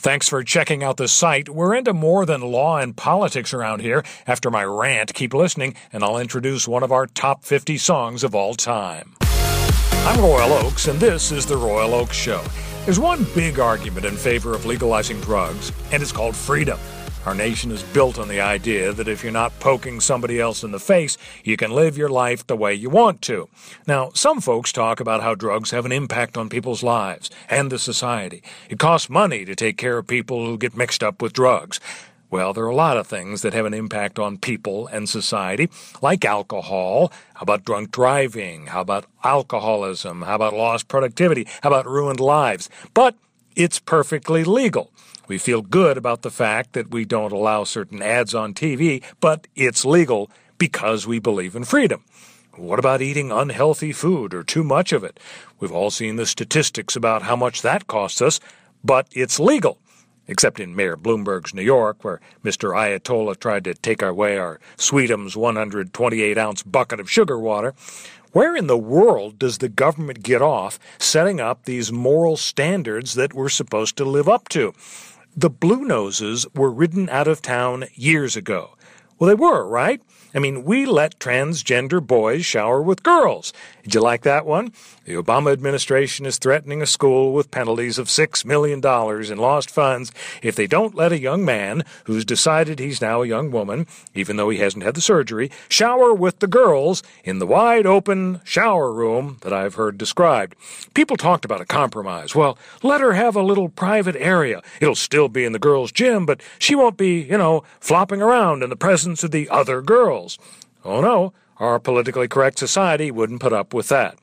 Thanks for checking out the site. We're into more than law and politics around here. After my rant, keep listening, and I'll introduce one of our top 50 songs of all time. I'm Royal Oakes, and this is The Royal Oakes Show. There's one big argument in favor of legalizing drugs, and it's called freedom. Our nation is built on the idea that if you're not poking somebody else in the face, you can live your life the way you want to. Now, some folks talk about how drugs have an impact on people's lives and the society. It costs money to take care of people who get mixed up with drugs. Well, there are a lot of things that have an impact on people and society, like alcohol. How about drunk driving? How about alcoholism? How about lost productivity? How about ruined lives? But it's perfectly legal. We feel good about the fact that we don't allow certain ads on TV, but it's legal because we believe in freedom. What about eating unhealthy food or too much of it? We've all seen the statistics about how much that costs us, but it's legal. Except in Mayor Bloomberg's New York, where Mr. Ayatollah tried to take away our Sweetums 128 ounce bucket of sugar water. Where in the world does the government get off setting up these moral standards that we're supposed to live up to? The Blue Noses were ridden out of town years ago. Well, they were, right? I mean, we let transgender boys shower with girls. Did you like that one? The Obama administration is threatening a school with penalties of $6 million in lost funds if they don't let a young man, who's decided he's now a young woman, even though he hasn't had the surgery, shower with the girls in the wide open shower room that I've heard described. People talked about a compromise. Well, let her have a little private area. It'll still be in the girls' gym, but she won't be, you know, flopping around in the presence of the other girls. Oh no, our politically correct society wouldn't put up with that.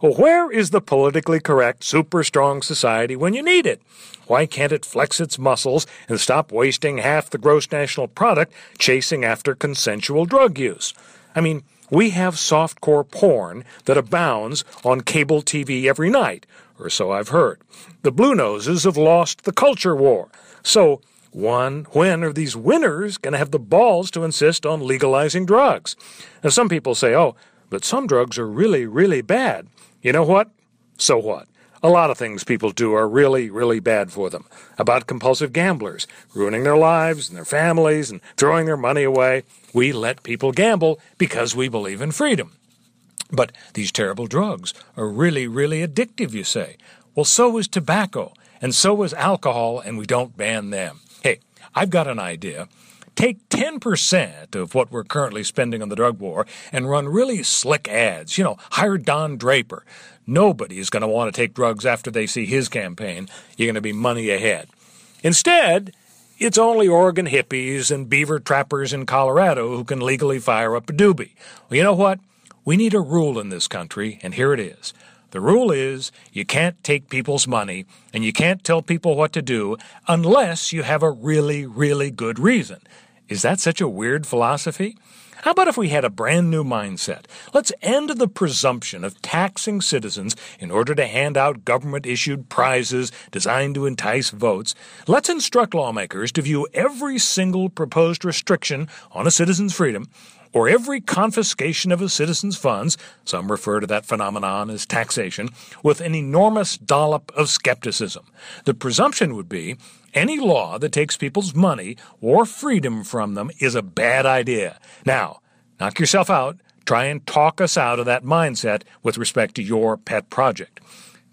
Well, where is the politically correct, super strong society when you need it? Why can't it flex its muscles and stop wasting half the gross national product chasing after consensual drug use? I mean, we have softcore porn that abounds on cable TV every night, or so I've heard. The Blue Noses have lost the culture war. So, one, when are these winners going to have the balls to insist on legalizing drugs? Now, some people say, oh, but some drugs are really, really bad. You know what? So what? A lot of things people do are really, really bad for them. About compulsive gamblers, ruining their lives and their families and throwing their money away. We let people gamble because we believe in freedom. But these terrible drugs are really, really addictive, you say. Well, so is tobacco, and so is alcohol, and we don't ban them. I've got an idea. Take 10% of what we're currently spending on the drug war and run really slick ads. You know, hire Don Draper. Nobody is going to want to take drugs after they see his campaign. You're going to be money ahead. Instead, it's only Oregon hippies and beaver trappers in Colorado who can legally fire up a doobie. Well, you know what? We need a rule in this country, and here it is. The rule is you can't take people's money and you can't tell people what to do unless you have a really, really good reason. Is that such a weird philosophy? How about if we had a brand new mindset? Let's end the presumption of taxing citizens in order to hand out government issued prizes designed to entice votes. Let's instruct lawmakers to view every single proposed restriction on a citizen's freedom or every confiscation of a citizen's funds, some refer to that phenomenon as taxation, with an enormous dollop of skepticism. The presumption would be any law that takes people's money or freedom from them is a bad idea. Now, knock yourself out. Try and talk us out of that mindset with respect to your pet project.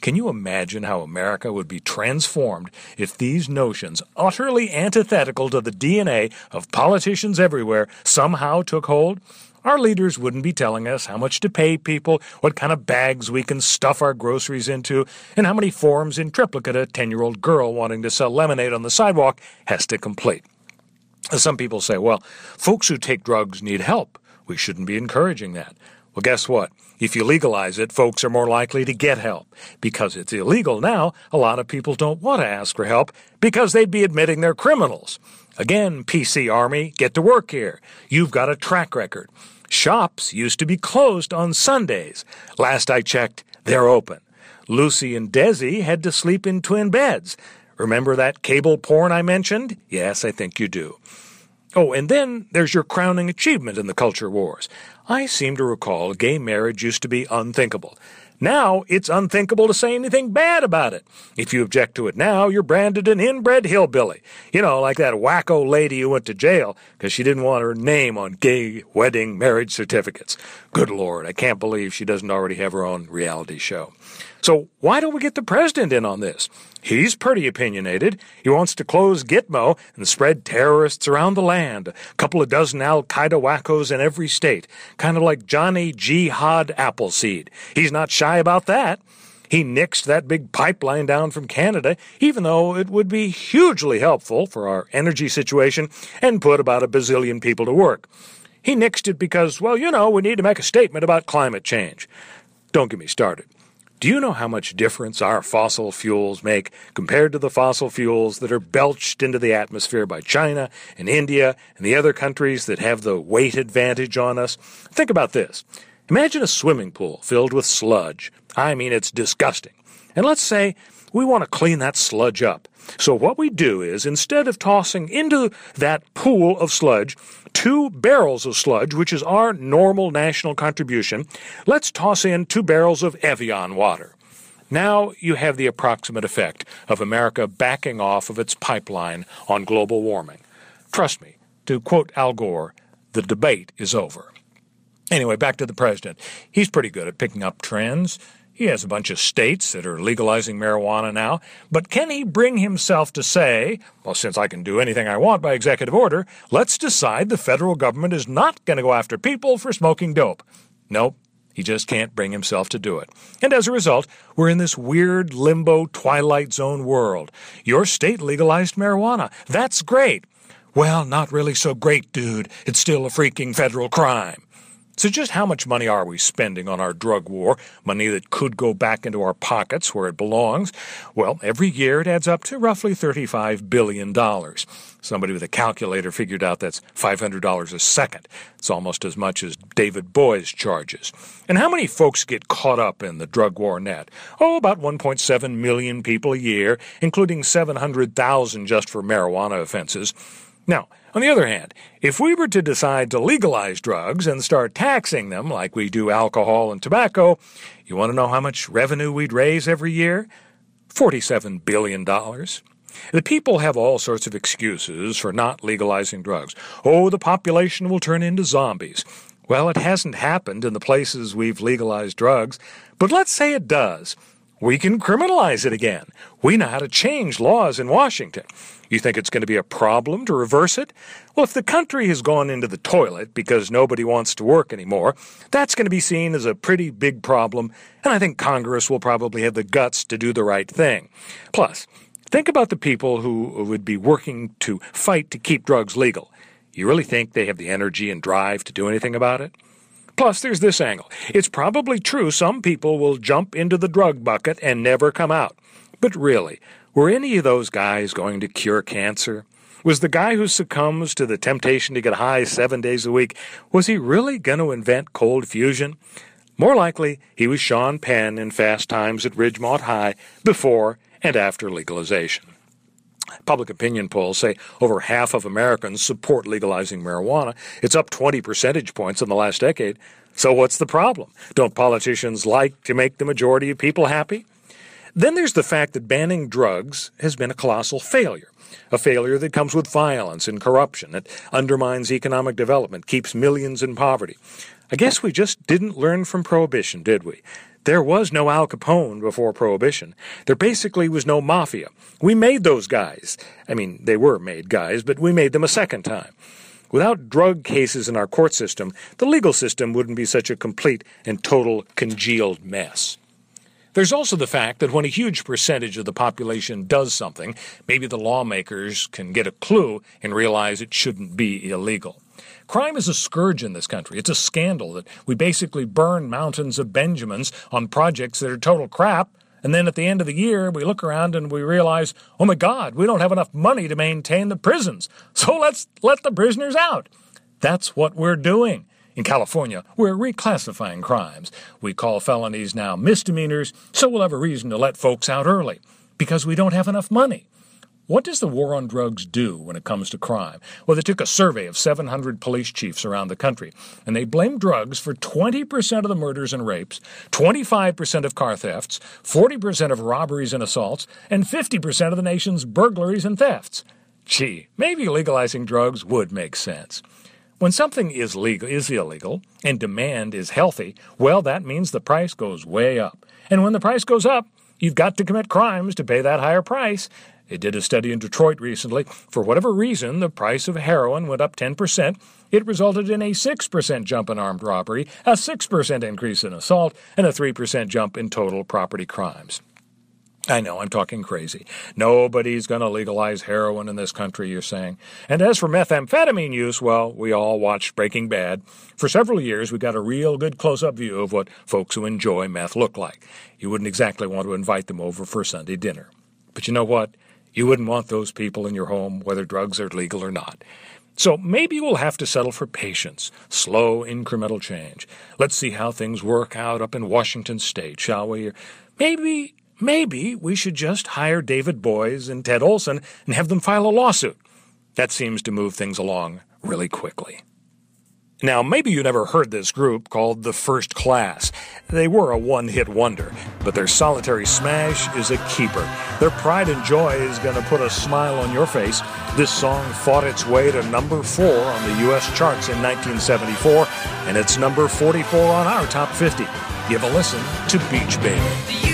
Can you imagine how America would be transformed if these notions, utterly antithetical to the DNA of politicians everywhere, somehow took hold? Our leaders wouldn't be telling us how much to pay people, what kind of bags we can stuff our groceries into, and how many forms in triplicate a 10 year old girl wanting to sell lemonade on the sidewalk has to complete. Some people say, well, folks who take drugs need help. We shouldn't be encouraging that. Well, guess what? If you legalize it, folks are more likely to get help. Because it's illegal now, a lot of people don't want to ask for help because they'd be admitting they're criminals. Again, PC Army, get to work here. You've got a track record. Shops used to be closed on Sundays. Last I checked, they're open. Lucy and Desi had to sleep in twin beds. Remember that cable porn I mentioned? Yes, I think you do. Oh, and then there's your crowning achievement in the culture wars. I seem to recall gay marriage used to be unthinkable. Now it's unthinkable to say anything bad about it. If you object to it now, you're branded an inbred hillbilly. You know, like that wacko lady who went to jail because she didn't want her name on gay wedding marriage certificates. Good Lord, I can't believe she doesn't already have her own reality show. So why don't we get the president in on this? He's pretty opinionated. He wants to close Gitmo and spread terrorists around the land. A couple of dozen Al Qaeda wackos in every state. Kind of like Johnny Jihad Appleseed. He's not shy about that. He nixed that big pipeline down from Canada, even though it would be hugely helpful for our energy situation and put about a bazillion people to work. He nixed it because, well, you know, we need to make a statement about climate change. Don't get me started. Do you know how much difference our fossil fuels make compared to the fossil fuels that are belched into the atmosphere by China and India and the other countries that have the weight advantage on us? Think about this. Imagine a swimming pool filled with sludge. I mean, it's disgusting. And let's say we want to clean that sludge up. So what we do is, instead of tossing into that pool of sludge two barrels of sludge, which is our normal national contribution, let's toss in two barrels of Evian water. Now you have the approximate effect of America backing off of its pipeline on global warming. Trust me, to quote Al Gore, the debate is over. Anyway, back to the president. He's pretty good at picking up trends. He has a bunch of states that are legalizing marijuana now, but can he bring himself to say, well, since I can do anything I want by executive order, let's decide the federal government is not going to go after people for smoking dope? Nope. He just can't bring himself to do it. And as a result, we're in this weird limbo twilight zone world. Your state legalized marijuana. That's great. Well, not really so great, dude. It's still a freaking federal crime. So, just how much money are we spending on our drug war? Money that could go back into our pockets where it belongs? Well, every year it adds up to roughly $35 billion. Somebody with a calculator figured out that's $500 a second. It's almost as much as David Boies charges. And how many folks get caught up in the drug war net? Oh, about 1.7 million people a year, including 700,000 just for marijuana offenses. Now, on the other hand, if we were to decide to legalize drugs and start taxing them like we do alcohol and tobacco, you want to know how much revenue we'd raise every year? $47 billion. The people have all sorts of excuses for not legalizing drugs. Oh, the population will turn into zombies. Well, it hasn't happened in the places we've legalized drugs, but let's say it does we can criminalize it again. We know how to change laws in Washington. You think it's going to be a problem to reverse it? Well, if the country has gone into the toilet because nobody wants to work anymore, that's going to be seen as a pretty big problem, and I think Congress will probably have the guts to do the right thing. Plus, think about the people who would be working to fight to keep drugs legal. You really think they have the energy and drive to do anything about it? Plus, there's this angle. It's probably true some people will jump into the drug bucket and never come out. But really, were any of those guys going to cure cancer? Was the guy who succumbs to the temptation to get high seven days a week, was he really going to invent cold fusion? More likely, he was Sean Penn in Fast Times at Ridgemont High before and after legalization. Public opinion polls say over half of Americans support legalizing marijuana. It's up 20 percentage points in the last decade. So what's the problem? Don't politicians like to make the majority of people happy? Then there's the fact that banning drugs has been a colossal failure. A failure that comes with violence and corruption, that undermines economic development, keeps millions in poverty. I guess we just didn't learn from Prohibition, did we? There was no Al Capone before Prohibition. There basically was no mafia. We made those guys. I mean, they were made guys, but we made them a second time. Without drug cases in our court system, the legal system wouldn't be such a complete and total congealed mess. There's also the fact that when a huge percentage of the population does something, maybe the lawmakers can get a clue and realize it shouldn't be illegal. Crime is a scourge in this country. It's a scandal that we basically burn mountains of Benjamins on projects that are total crap. And then at the end of the year, we look around and we realize, oh my God, we don't have enough money to maintain the prisons. So let's let the prisoners out. That's what we're doing. In California, we're reclassifying crimes. We call felonies now misdemeanors, so we'll have a reason to let folks out early because we don't have enough money. What does the war on drugs do when it comes to crime? Well, they took a survey of 700 police chiefs around the country, and they blamed drugs for 20% of the murders and rapes, 25% of car thefts, 40% of robberies and assaults, and 50% of the nation's burglaries and thefts. Gee, maybe legalizing drugs would make sense. When something is legal is illegal and demand is healthy, well that means the price goes way up. And when the price goes up, you've got to commit crimes to pay that higher price, it did a study in Detroit recently. For whatever reason, the price of heroin went up 10%. It resulted in a 6% jump in armed robbery, a 6% increase in assault, and a 3% jump in total property crimes. I know, I'm talking crazy. Nobody's going to legalize heroin in this country, you're saying. And as for methamphetamine use, well, we all watched Breaking Bad. For several years, we got a real good close up view of what folks who enjoy meth look like. You wouldn't exactly want to invite them over for Sunday dinner. But you know what? You wouldn't want those people in your home, whether drugs are legal or not. So maybe we'll have to settle for patience, slow incremental change. Let's see how things work out up in Washington state, shall we? Maybe, maybe we should just hire David Boies and Ted Olson and have them file a lawsuit. That seems to move things along really quickly. Now, maybe you never heard this group called The First Class. They were a one hit wonder, but their solitary smash is a keeper. Their pride and joy is going to put a smile on your face. This song fought its way to number four on the U.S. charts in 1974, and it's number 44 on our top 50. Give a listen to Beach Baby.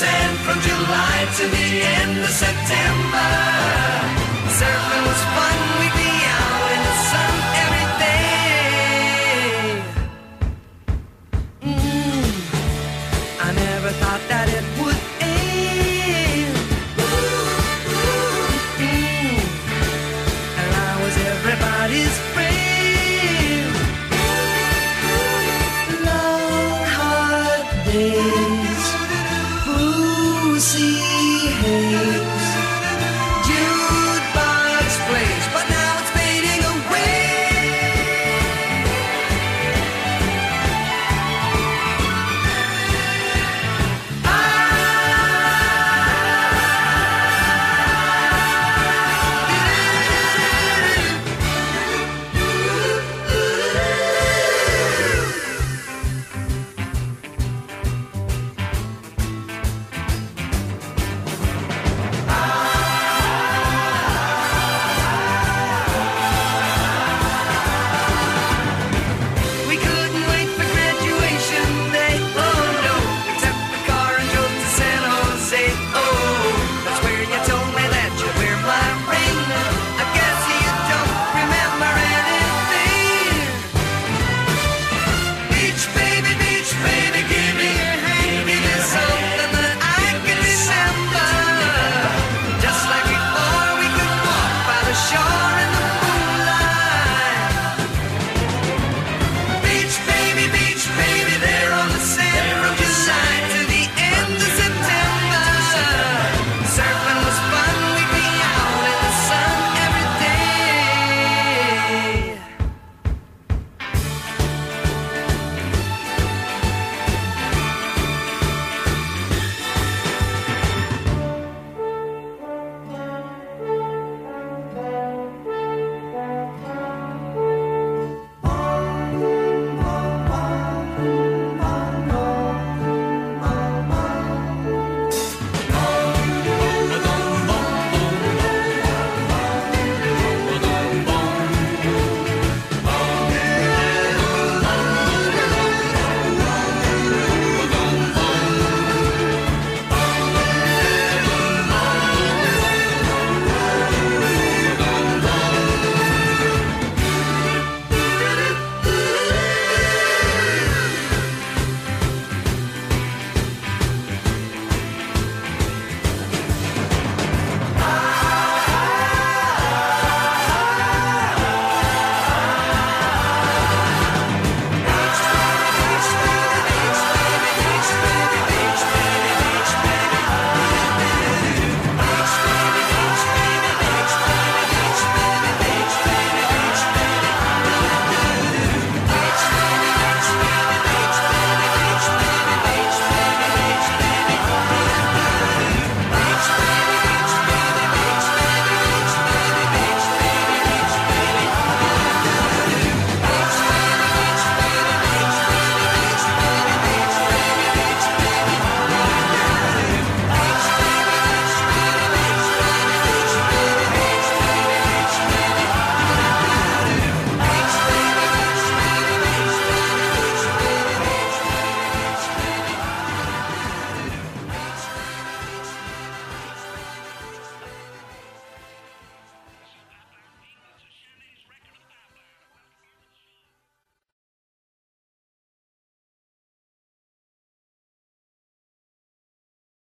sand from July to the end of September. Surfing was fun, we'd be out in the sun every day. Mm, I never thought that it would end. Ooh, ooh, mm, and I was everybody's friend. Long, hard day.